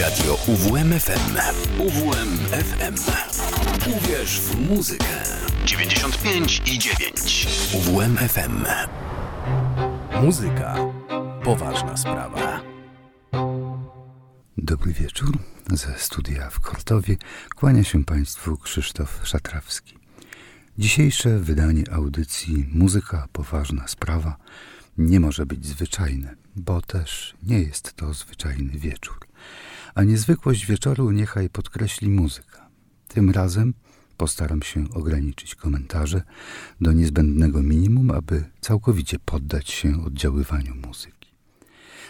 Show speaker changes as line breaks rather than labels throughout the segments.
Radio UWMFM. UWMFM. Uwierz w muzykę. 95 i 9. UWMFM. Muzyka. Poważna sprawa.
Dobry wieczór. Ze studia w Kortowie kłania się Państwu Krzysztof Szatrawski. Dzisiejsze wydanie audycji Muzyka Poważna Sprawa nie może być zwyczajne, bo też nie jest to zwyczajny wieczór. A niezwykłość wieczoru niechaj podkreśli muzyka. Tym razem postaram się ograniczyć komentarze do niezbędnego minimum, aby całkowicie poddać się oddziaływaniu muzyki.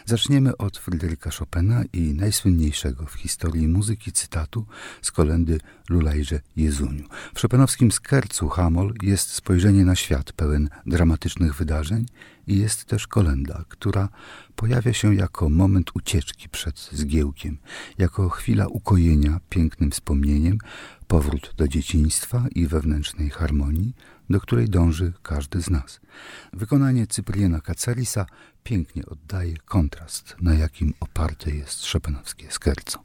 Zaczniemy od Fryderyka Chopina i najsłynniejszego w historii muzyki cytatu z kolendy Lulajże Jezuniu. W chopinowskim skercu Hamol jest spojrzenie na świat pełen dramatycznych wydarzeń i jest też kolenda, która pojawia się jako moment ucieczki przed zgiełkiem, jako chwila ukojenia pięknym wspomnieniem, powrót do dzieciństwa i wewnętrznej harmonii, do której dąży każdy z nas. Wykonanie Cypriena Kacarisa pięknie oddaje kontrast, na jakim oparte jest szopenowskie skerco.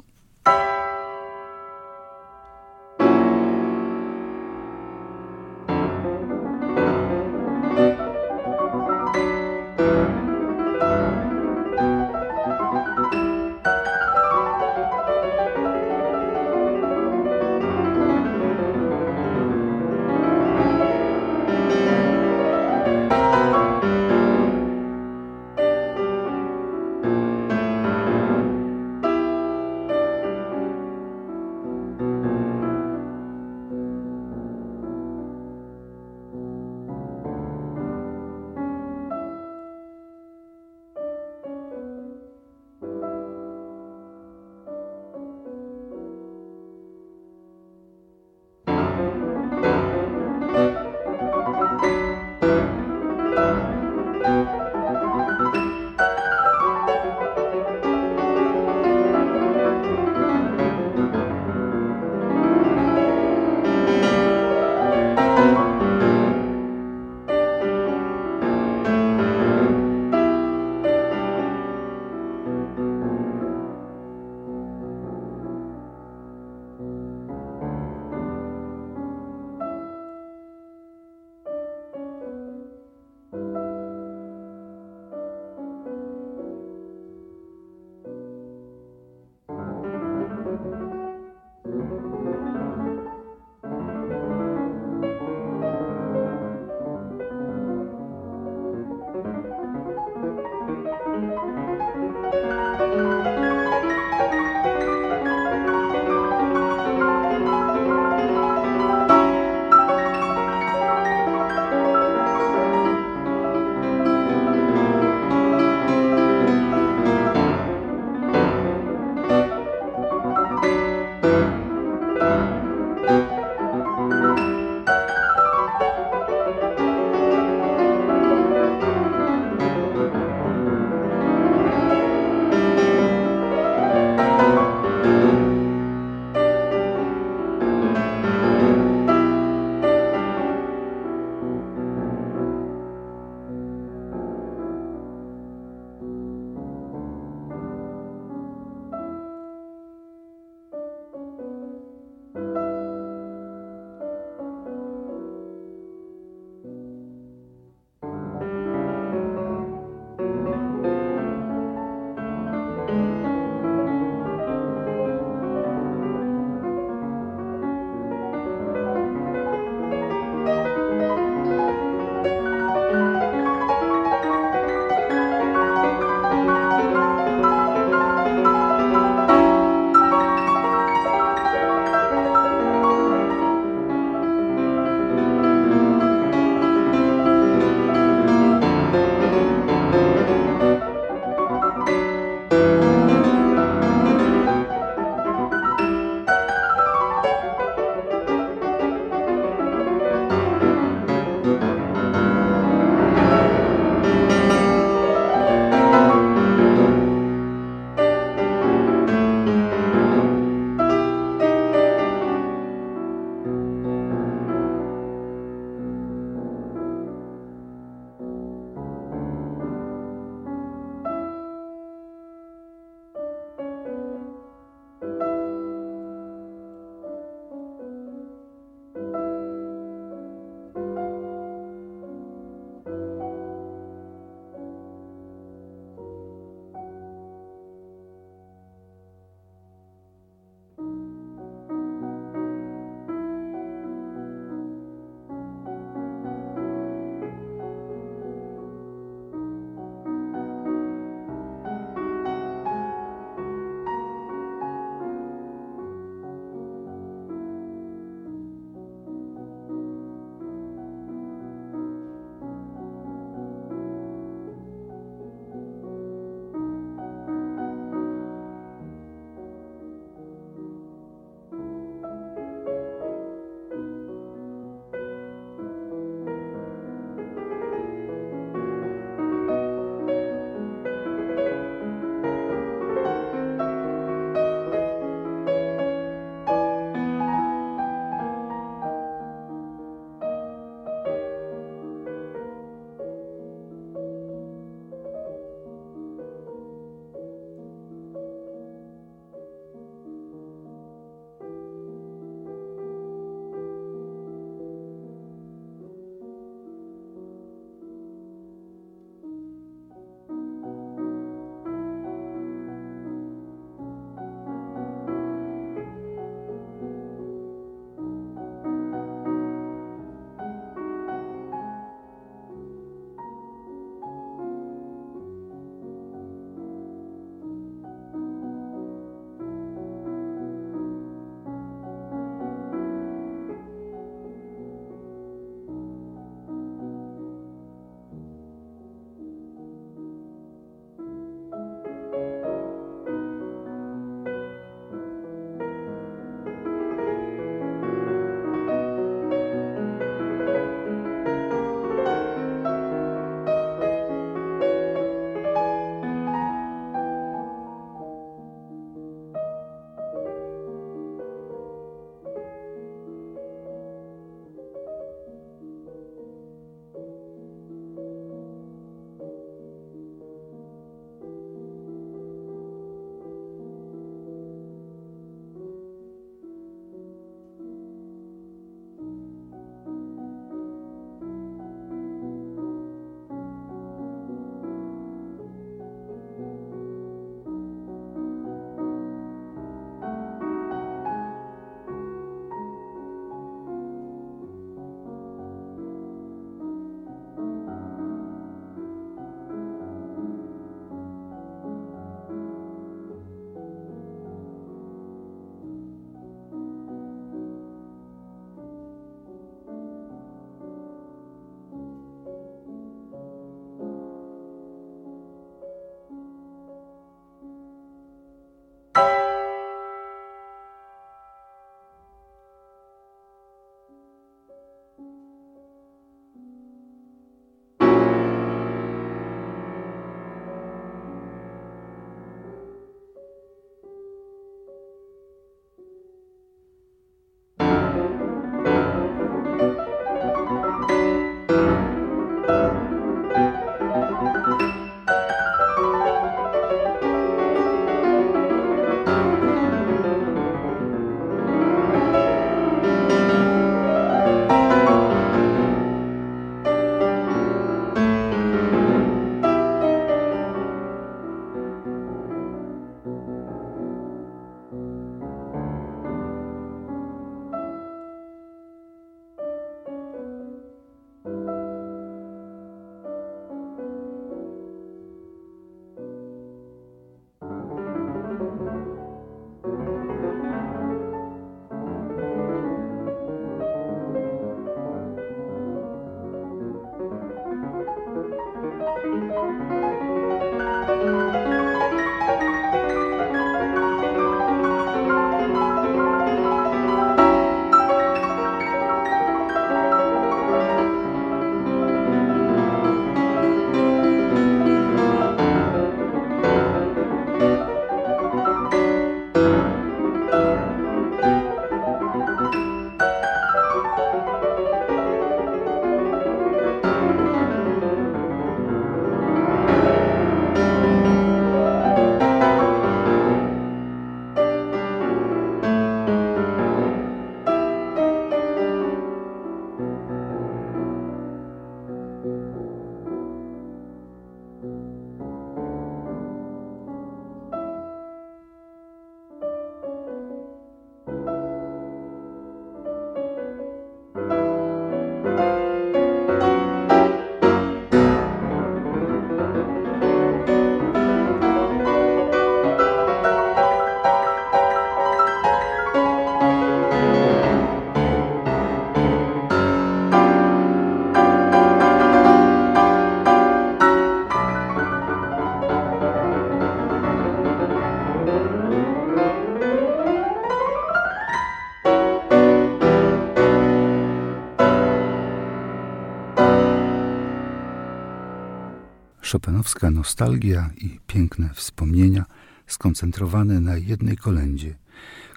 Chopinowska nostalgia i piękne wspomnienia skoncentrowane na jednej kolędzie,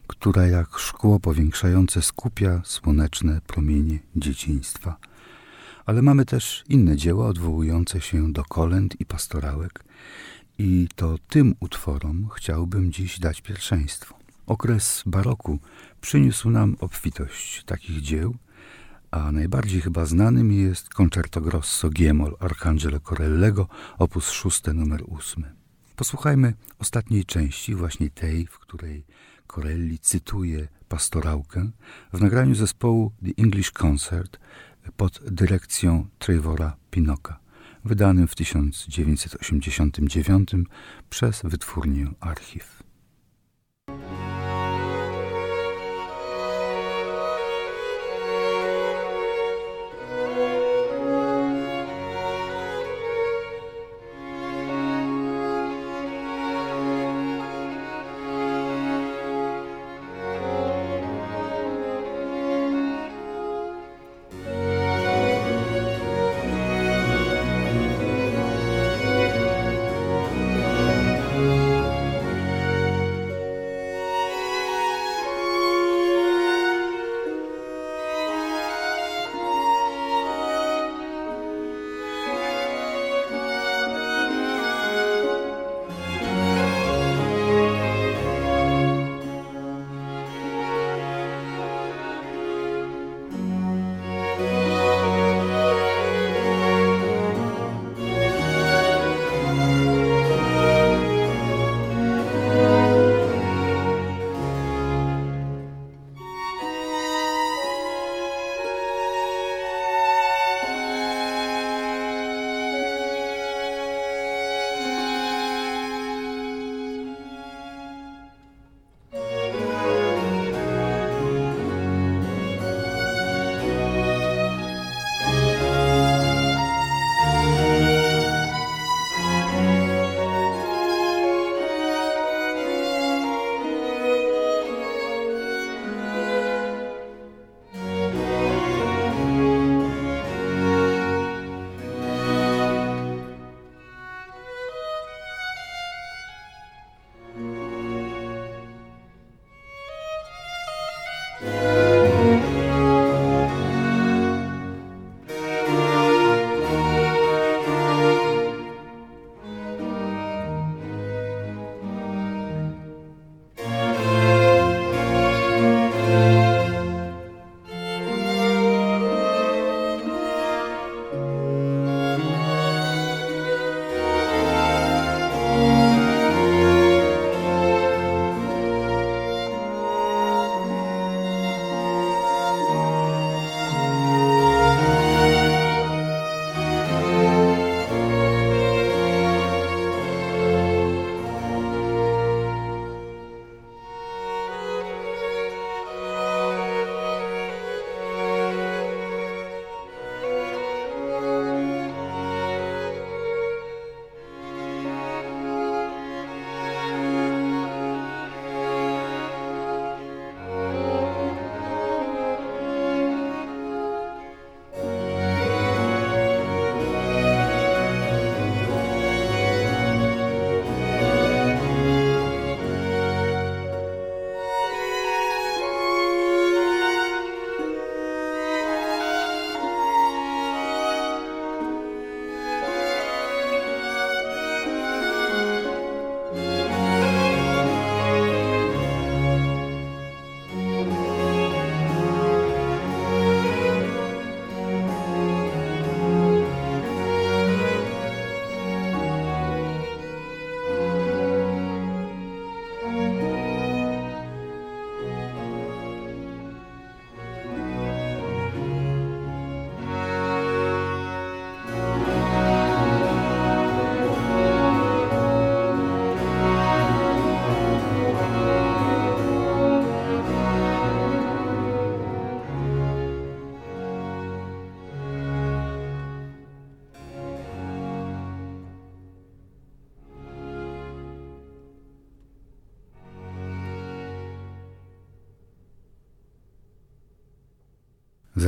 która jak szkło powiększające skupia słoneczne promienie dzieciństwa. Ale mamy też inne dzieła odwołujące się do kolęd i pastorałek i to tym utworom chciałbym dziś dać pierwszeństwo. Okres baroku przyniósł nam obfitość takich dzieł, a najbardziej chyba znanym jest Concerto Grosso Giemol Arcangelo Corellego, op. 6 numer 8. Posłuchajmy ostatniej części, właśnie tej, w której Corelli cytuje pastorałkę w nagraniu zespołu The English Concert pod dyrekcją Trevora Pinoka, wydanym w 1989 przez wytwórnię Archiv.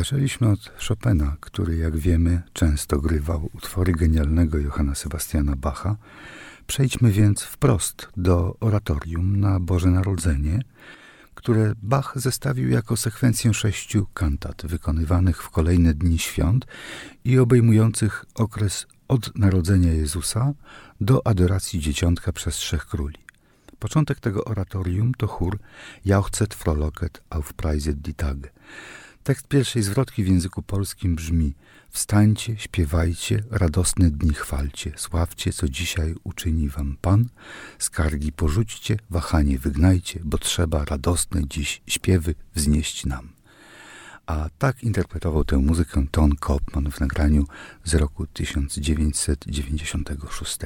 Zaczęliśmy od Chopina, który, jak wiemy, często grywał utwory genialnego Johanna Sebastiana Bacha. Przejdźmy więc wprost do oratorium na Boże Narodzenie, które Bach zestawił jako sekwencję sześciu kantat wykonywanych w kolejne dni świąt i obejmujących okres od narodzenia Jezusa do adoracji dzieciątka przez trzech króli. Początek tego oratorium to chór Jauchzet Frohlocket auf Preiset die Tage. Tekst pierwszej zwrotki w języku polskim brzmi Wstańcie, śpiewajcie, radosne dni chwalcie, sławcie, co dzisiaj uczyni wam Pan, skargi porzućcie, wahanie wygnajcie, bo trzeba radosne dziś śpiewy wznieść nam. A tak interpretował tę muzykę Ton Kopman w nagraniu z roku 1996.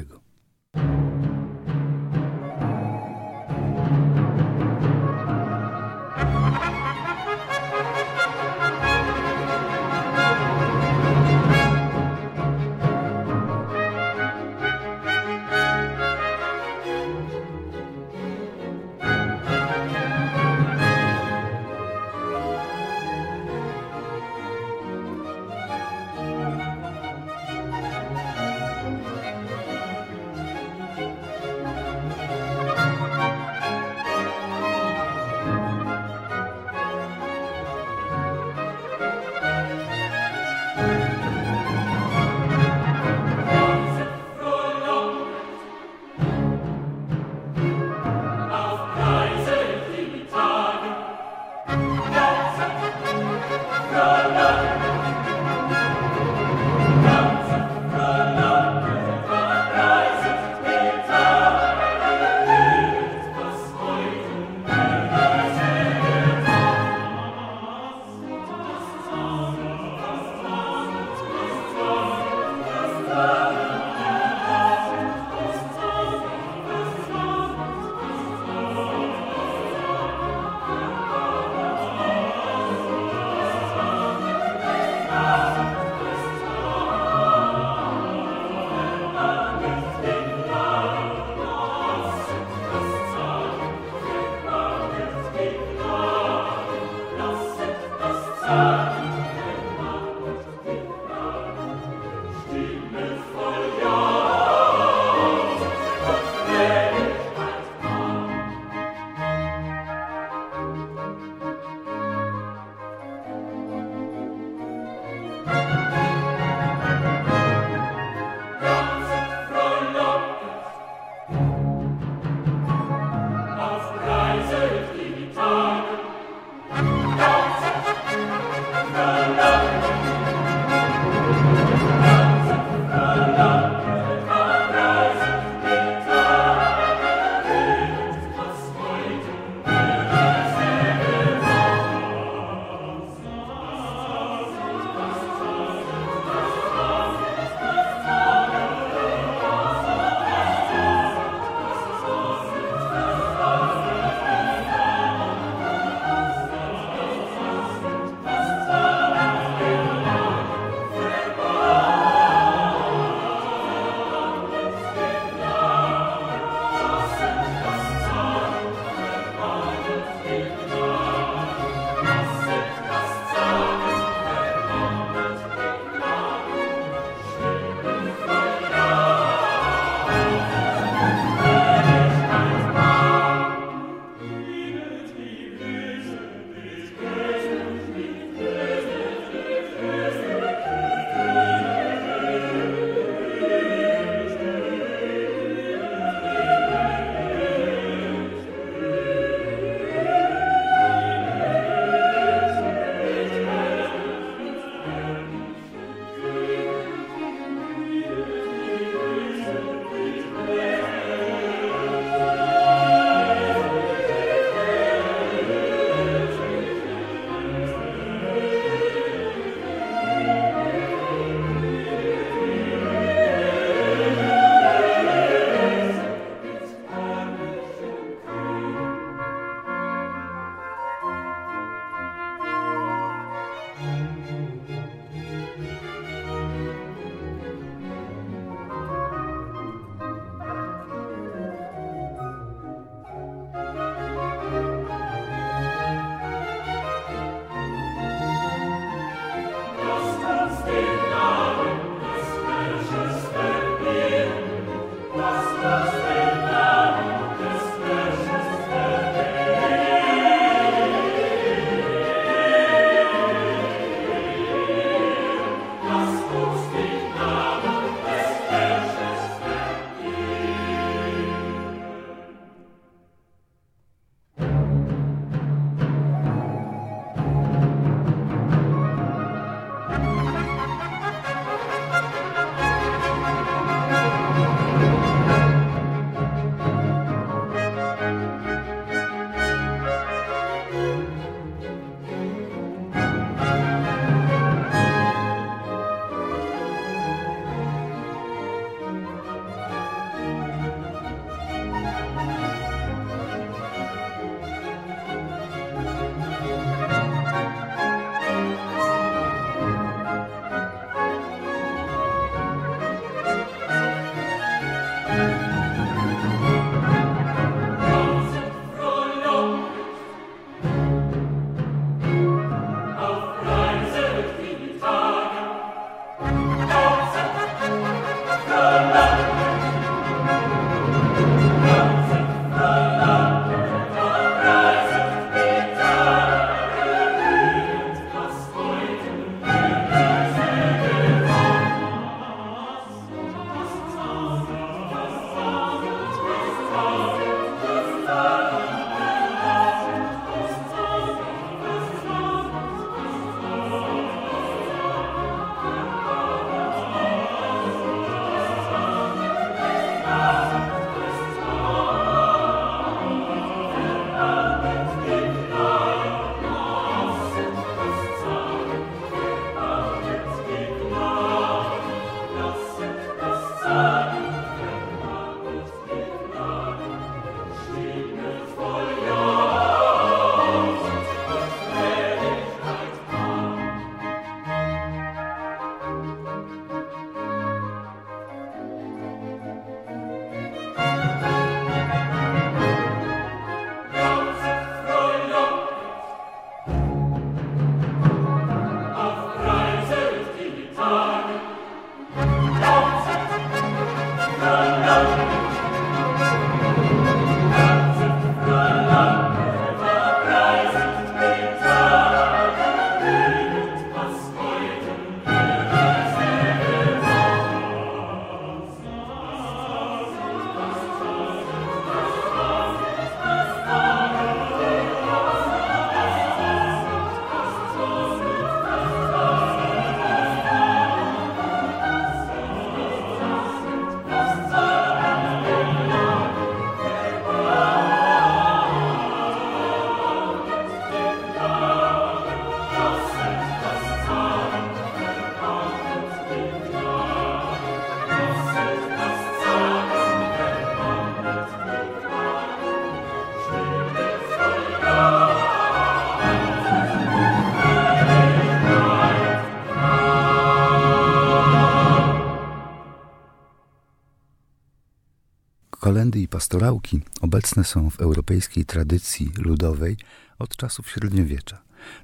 Kolendy i pastorałki obecne są w europejskiej tradycji ludowej od czasów średniowiecza.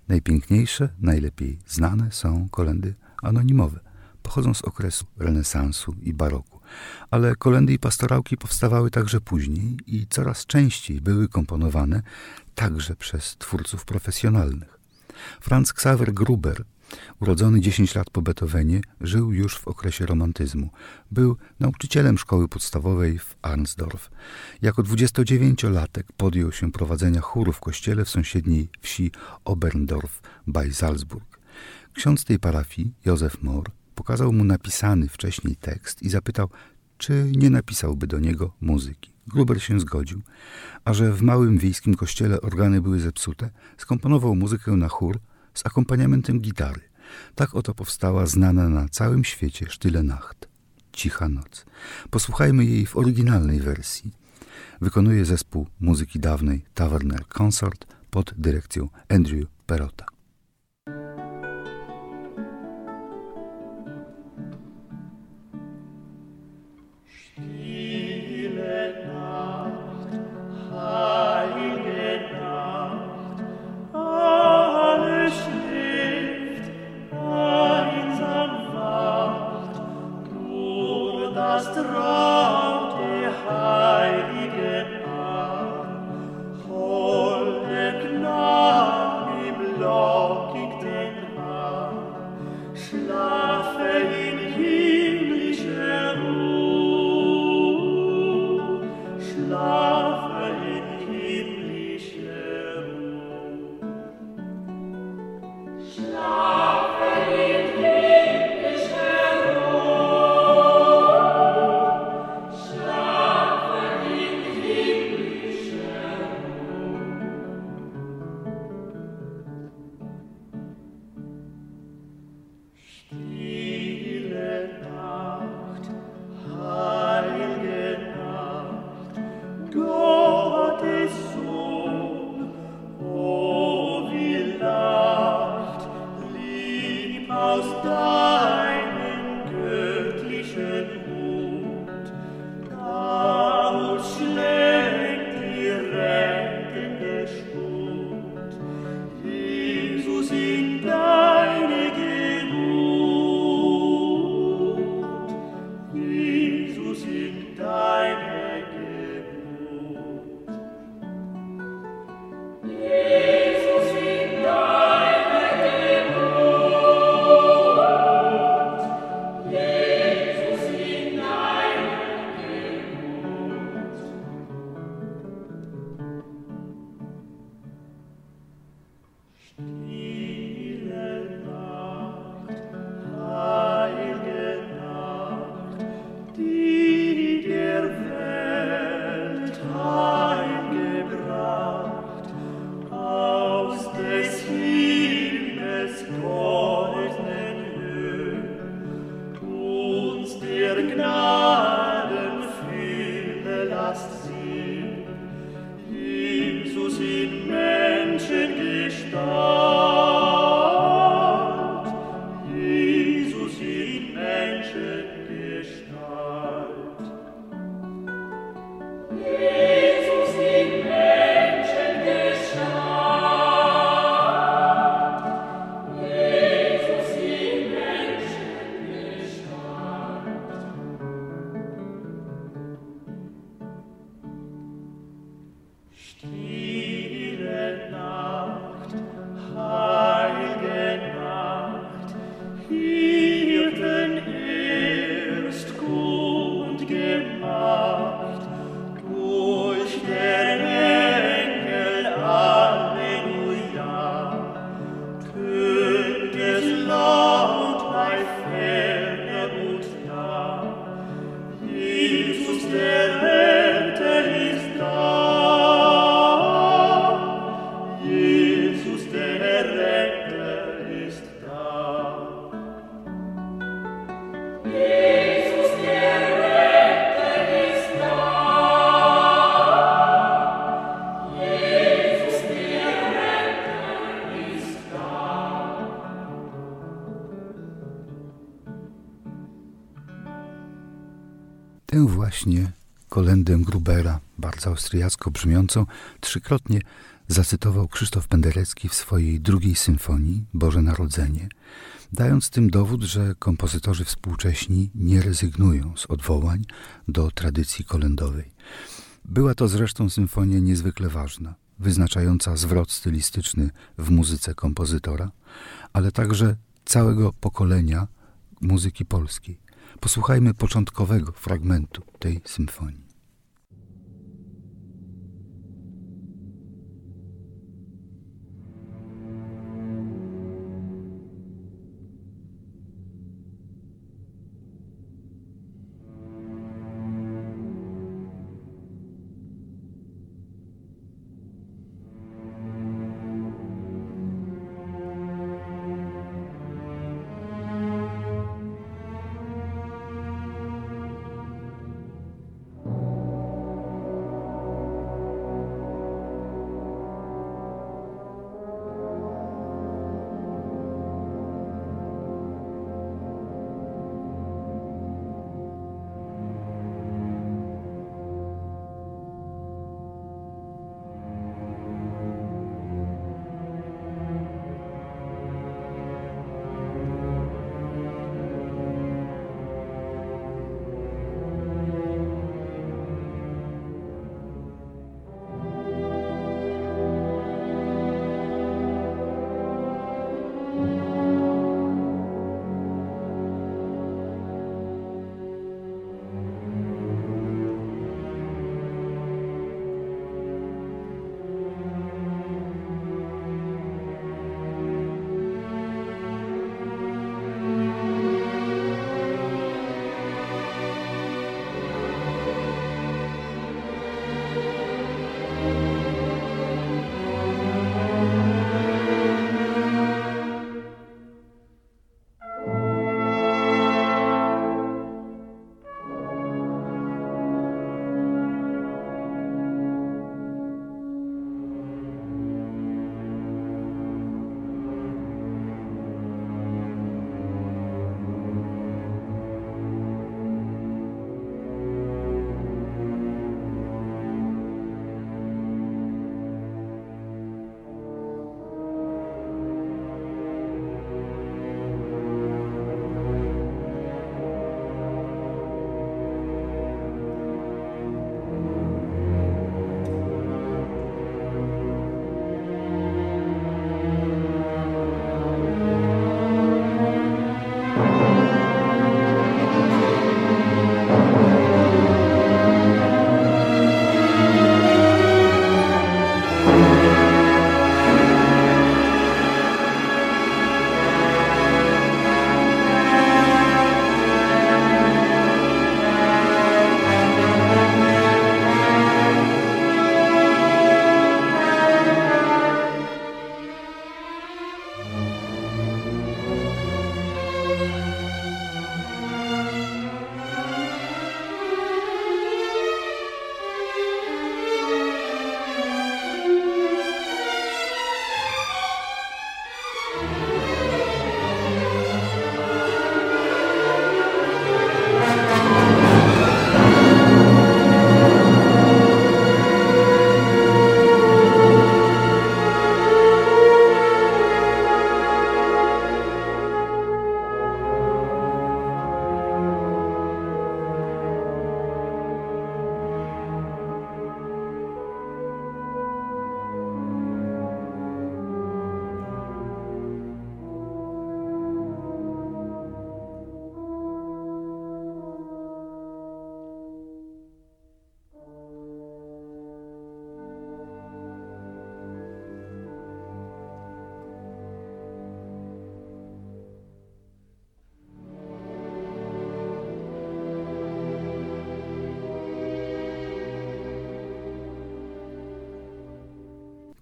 Najpiękniejsze, najlepiej znane są kolendy anonimowe. Pochodzą z okresu renesansu i baroku. Ale kolendy i pastorałki powstawały także później i coraz częściej były komponowane także przez twórców profesjonalnych. Franz Xaver Gruber Urodzony 10 lat po Beethovenie, żył już w okresie romantyzmu. Był nauczycielem szkoły podstawowej w Arnsdorf. Jako 29-latek podjął się prowadzenia chóru w kościele w sąsiedniej wsi Oberndorf bei Salzburg. Ksiądz tej parafii, Józef Mohr, pokazał mu napisany wcześniej tekst i zapytał, czy nie napisałby do niego muzyki. Gruber się zgodził, a że w małym wiejskim kościele organy były zepsute, skomponował muzykę na chór, z akompaniamentem gitary. Tak oto powstała znana na całym świecie Stille Nacht, Cicha Noc. Posłuchajmy jej w oryginalnej wersji. Wykonuje zespół muzyki dawnej Taverner Consort pod dyrekcją Andrew Perota.
właśnie kolendę Grubera, bardzo austriacko brzmiącą, trzykrotnie zacytował Krzysztof Penderecki w swojej drugiej symfonii Boże Narodzenie, dając tym dowód, że kompozytorzy współcześni nie rezygnują z odwołań do tradycji kolendowej. Była to zresztą symfonia niezwykle ważna, wyznaczająca zwrot stylistyczny w muzyce kompozytora, ale także całego pokolenia muzyki polskiej. Posłuchajmy początkowego fragmentu tej symfonii.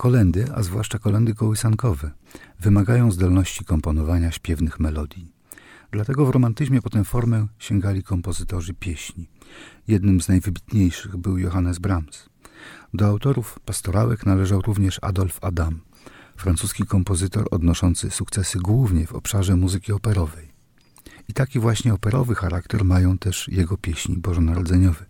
Kolendy, a zwłaszcza kolendy kołysankowe, wymagają zdolności komponowania śpiewnych melodii. Dlatego w romantyzmie po tę formę sięgali kompozytorzy pieśni. Jednym z najwybitniejszych był Johannes Brahms. Do autorów pastorałek należał również Adolf Adam, francuski kompozytor odnoszący sukcesy głównie w obszarze muzyki operowej. I taki właśnie operowy charakter mają też jego pieśni bożonarodzeniowe.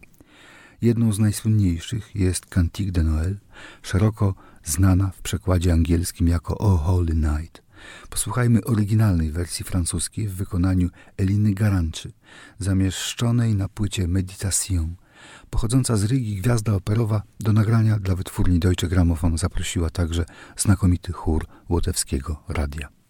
Jedną z najsłynniejszych jest Cantique de Noël, szeroko znana w przekładzie angielskim jako O Holy Night. Posłuchajmy oryginalnej wersji francuskiej w wykonaniu Eliny Garanczy, zamieszczonej na płycie Meditation. Pochodząca z Rygi gwiazda operowa do nagrania dla wytwórni Deutsche Grammophon zaprosiła także znakomity chór Łotewskiego Radia.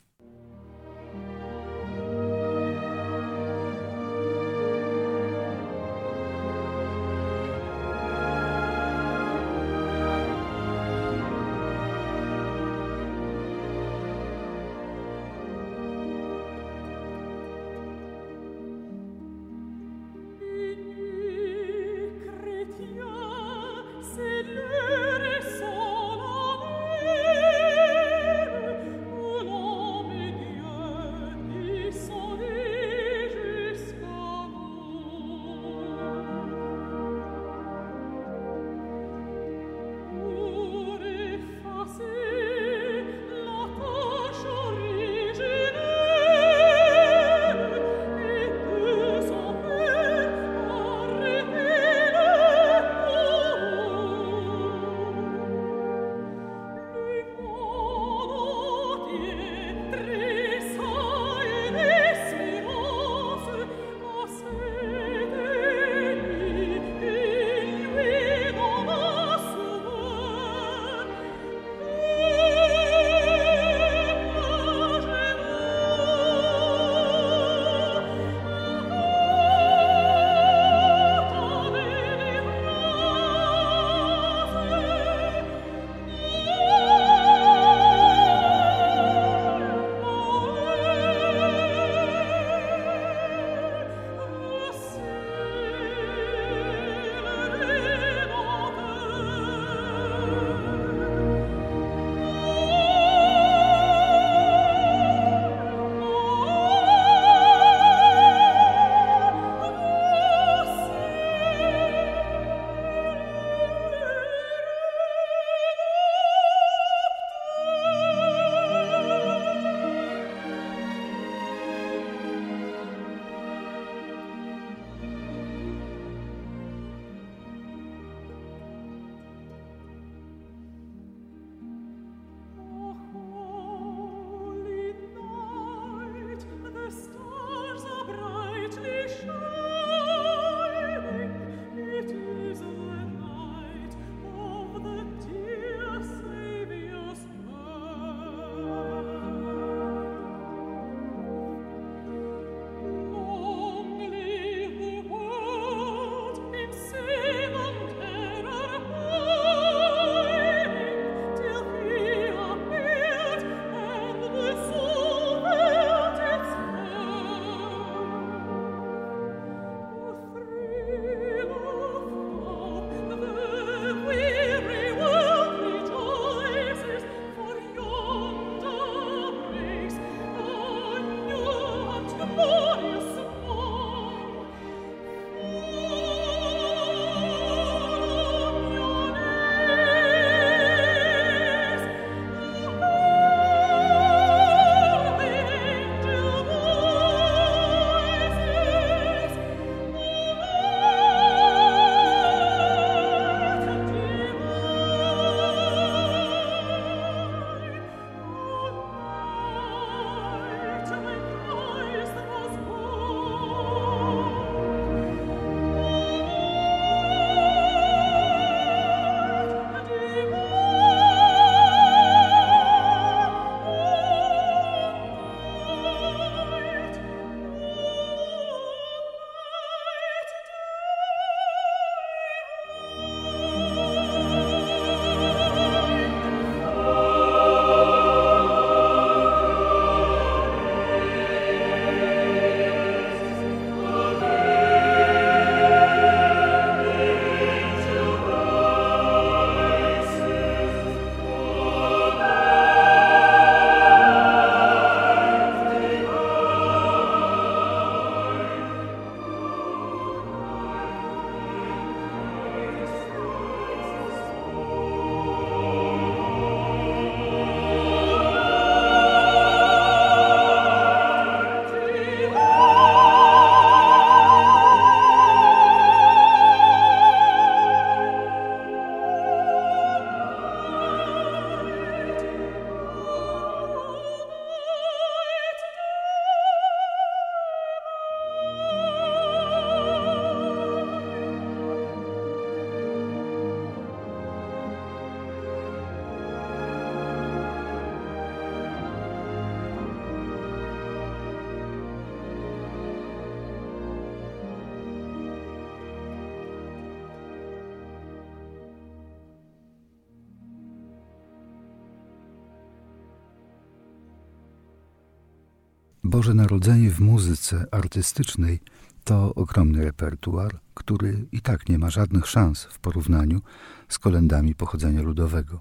Boże Narodzenie w muzyce artystycznej to ogromny repertuar, który i tak nie ma żadnych szans w porównaniu z kolendami pochodzenia ludowego.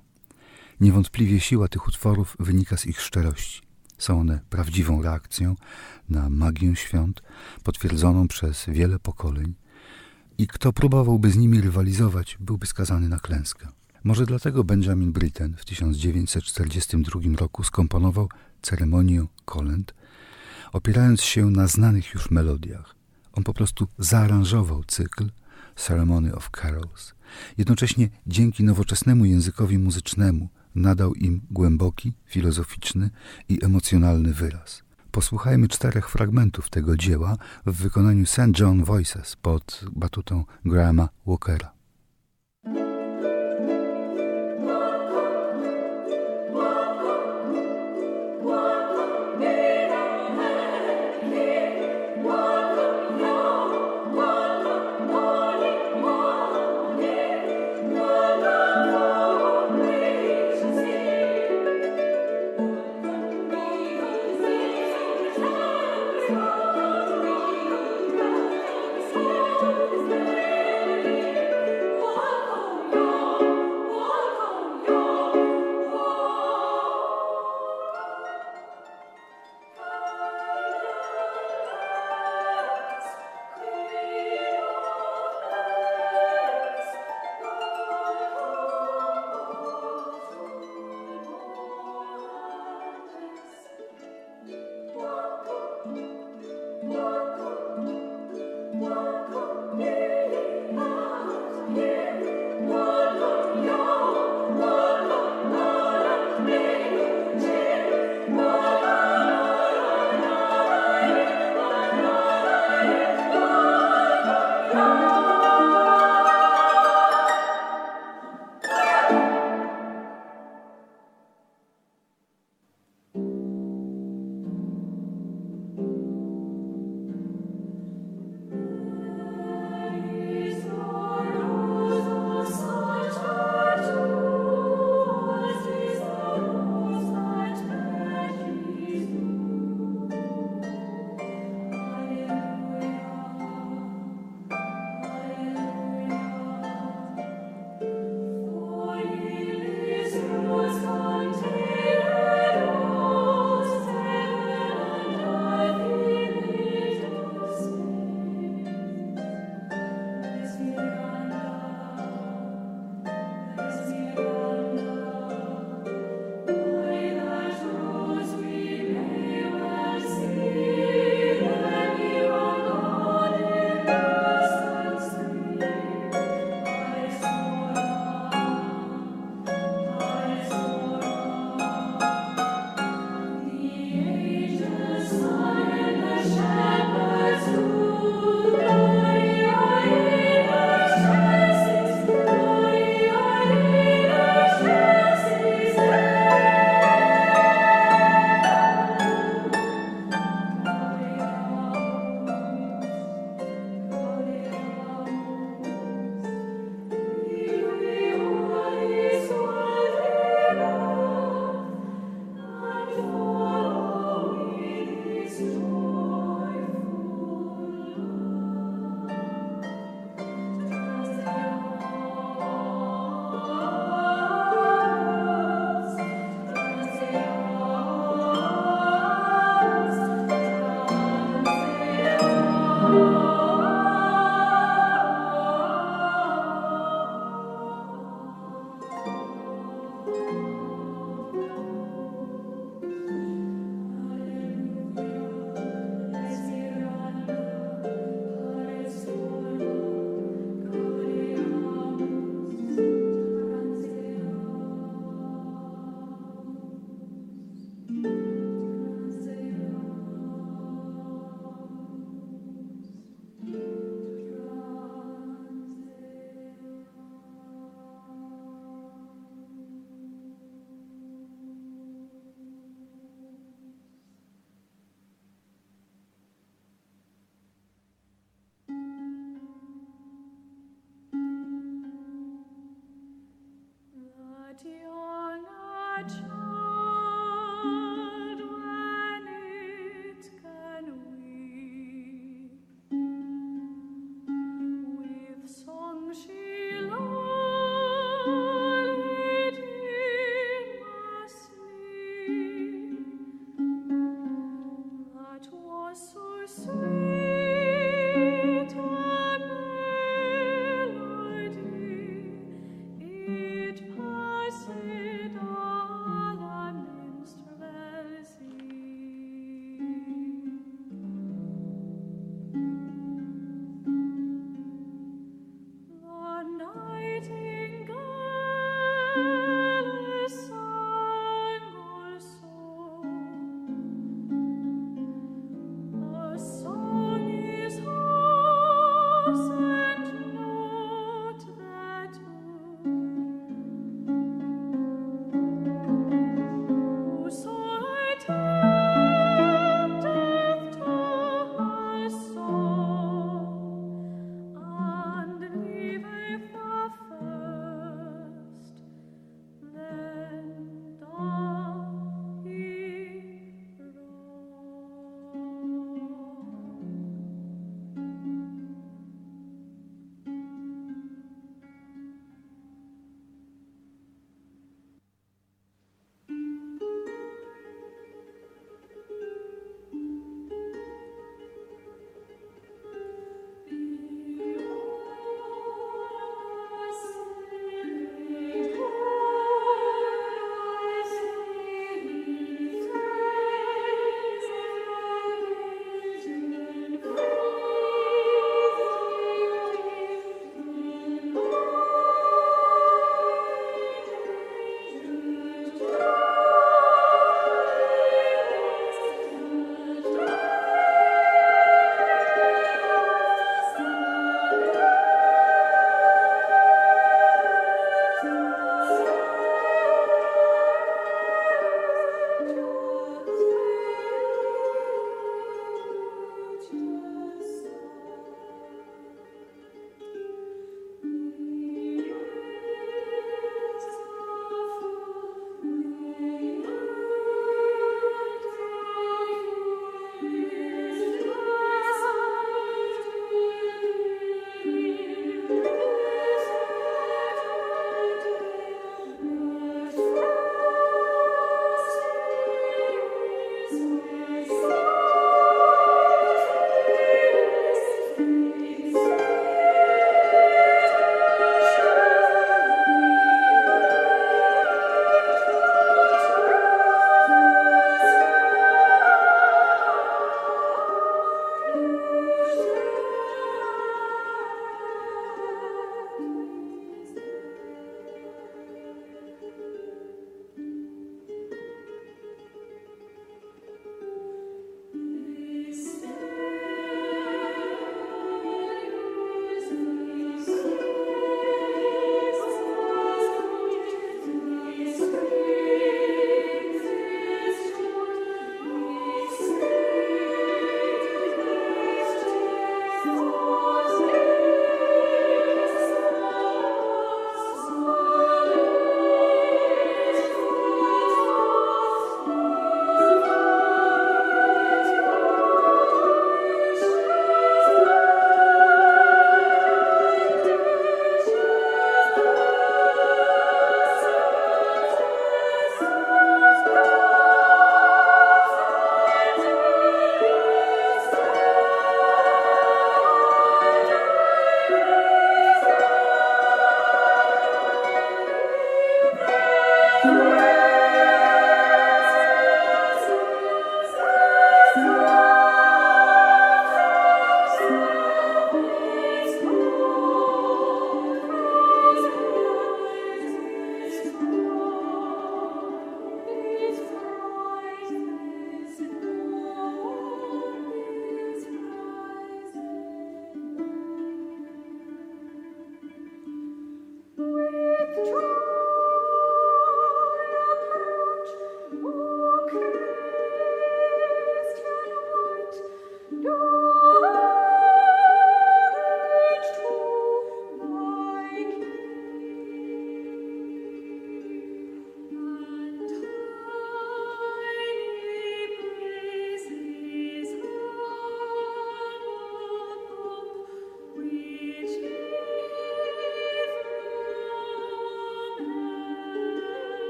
Niewątpliwie siła tych utworów wynika z ich szczerości. Są one prawdziwą reakcją na magię świąt, potwierdzoną przez wiele pokoleń, i kto próbowałby z nimi rywalizować, byłby skazany na klęskę. Może dlatego Benjamin Britten w 1942 roku skomponował ceremonię kolęd, opierając się na znanych już melodiach. On po prostu zaaranżował cykl Ceremony of Carols. Jednocześnie dzięki nowoczesnemu językowi muzycznemu nadał im głęboki, filozoficzny i emocjonalny wyraz. Posłuchajmy czterech fragmentów tego dzieła w wykonaniu St. John Voices pod batutą Grahama Walkera.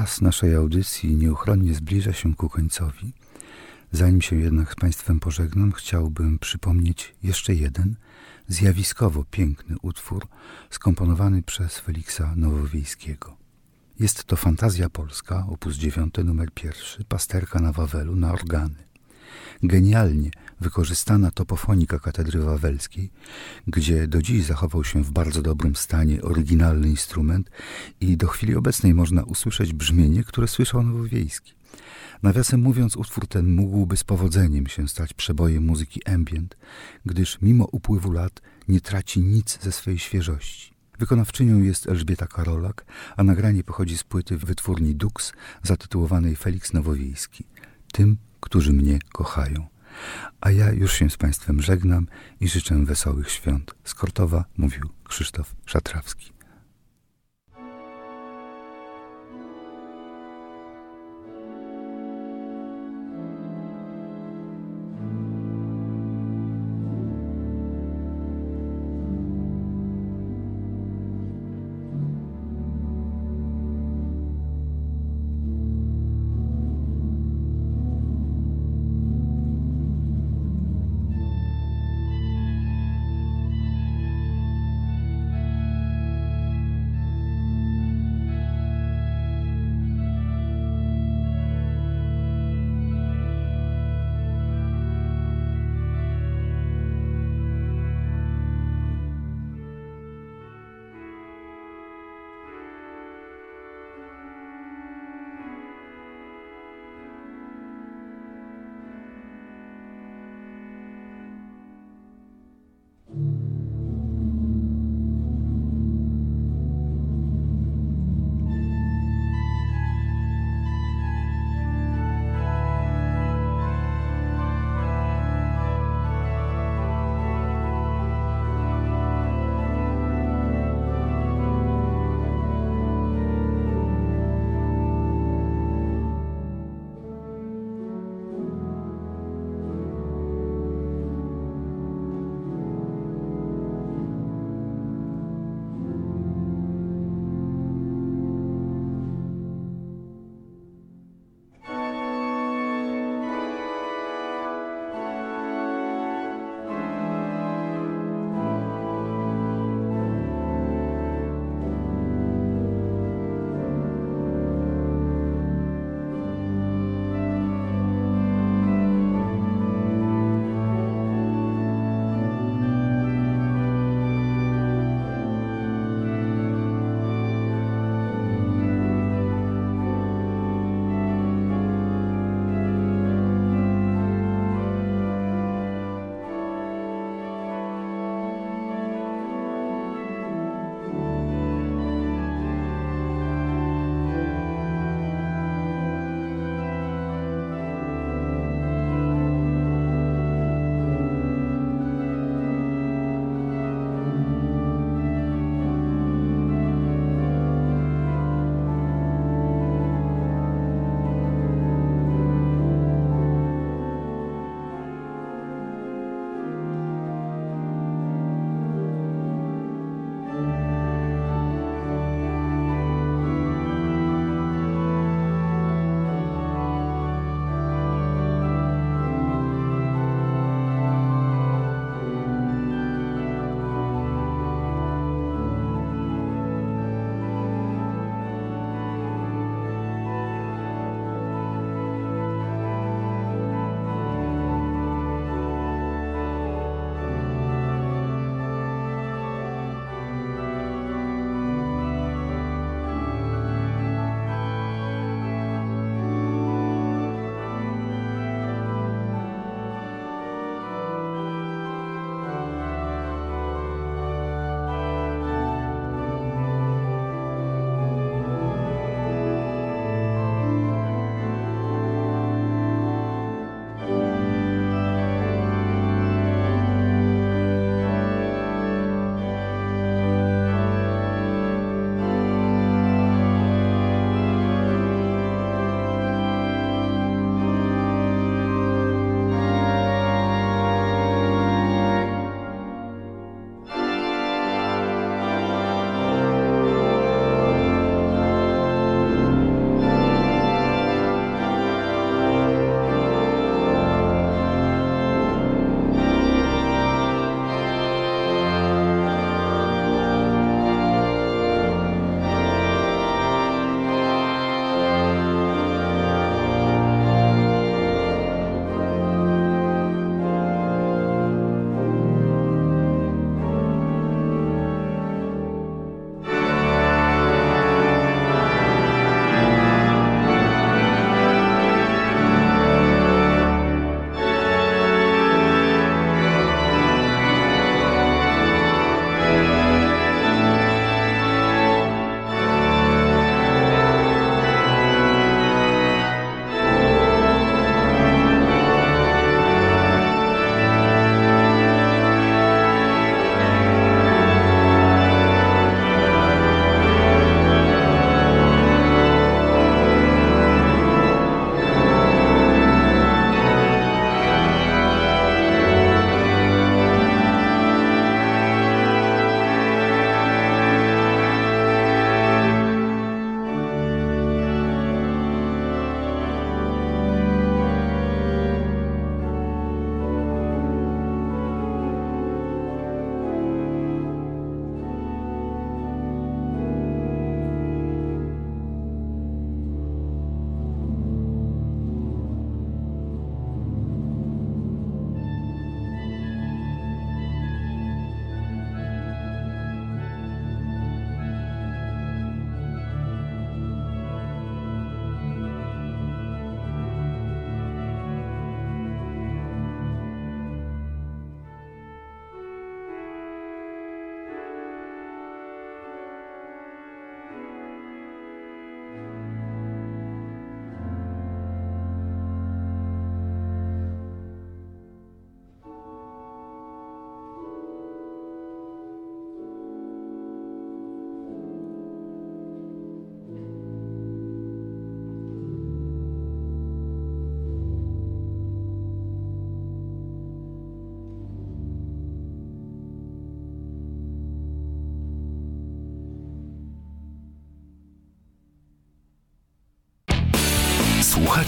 Czas naszej audycji nieuchronnie zbliża się ku końcowi. Zanim się jednak z Państwem pożegnam, chciałbym przypomnieć jeszcze jeden zjawiskowo piękny utwór skomponowany przez Feliksa Nowowiejskiego. Jest to Fantazja Polska, opus 9, numer 1, pasterka na Wawelu, na organy. Genialnie wykorzystana topofonika katedry wawelskiej, gdzie do dziś zachował się w bardzo dobrym stanie oryginalny instrument i do chwili obecnej można usłyszeć brzmienie, które słyszał Nowowiejski. Nawiasem mówiąc, utwór ten mógłby z powodzeniem się stać przebojem muzyki ambient, gdyż mimo upływu lat nie traci nic ze swej świeżości. Wykonawczynią jest Elżbieta Karolak, a nagranie pochodzi z płyty wytwórni Dux zatytułowanej Felix Nowowiejski. Tym, którzy mnie kochają. A ja już się z Państwem żegnam i życzę wesołych świąt. Z Kortowa mówił Krzysztof Szatrawski.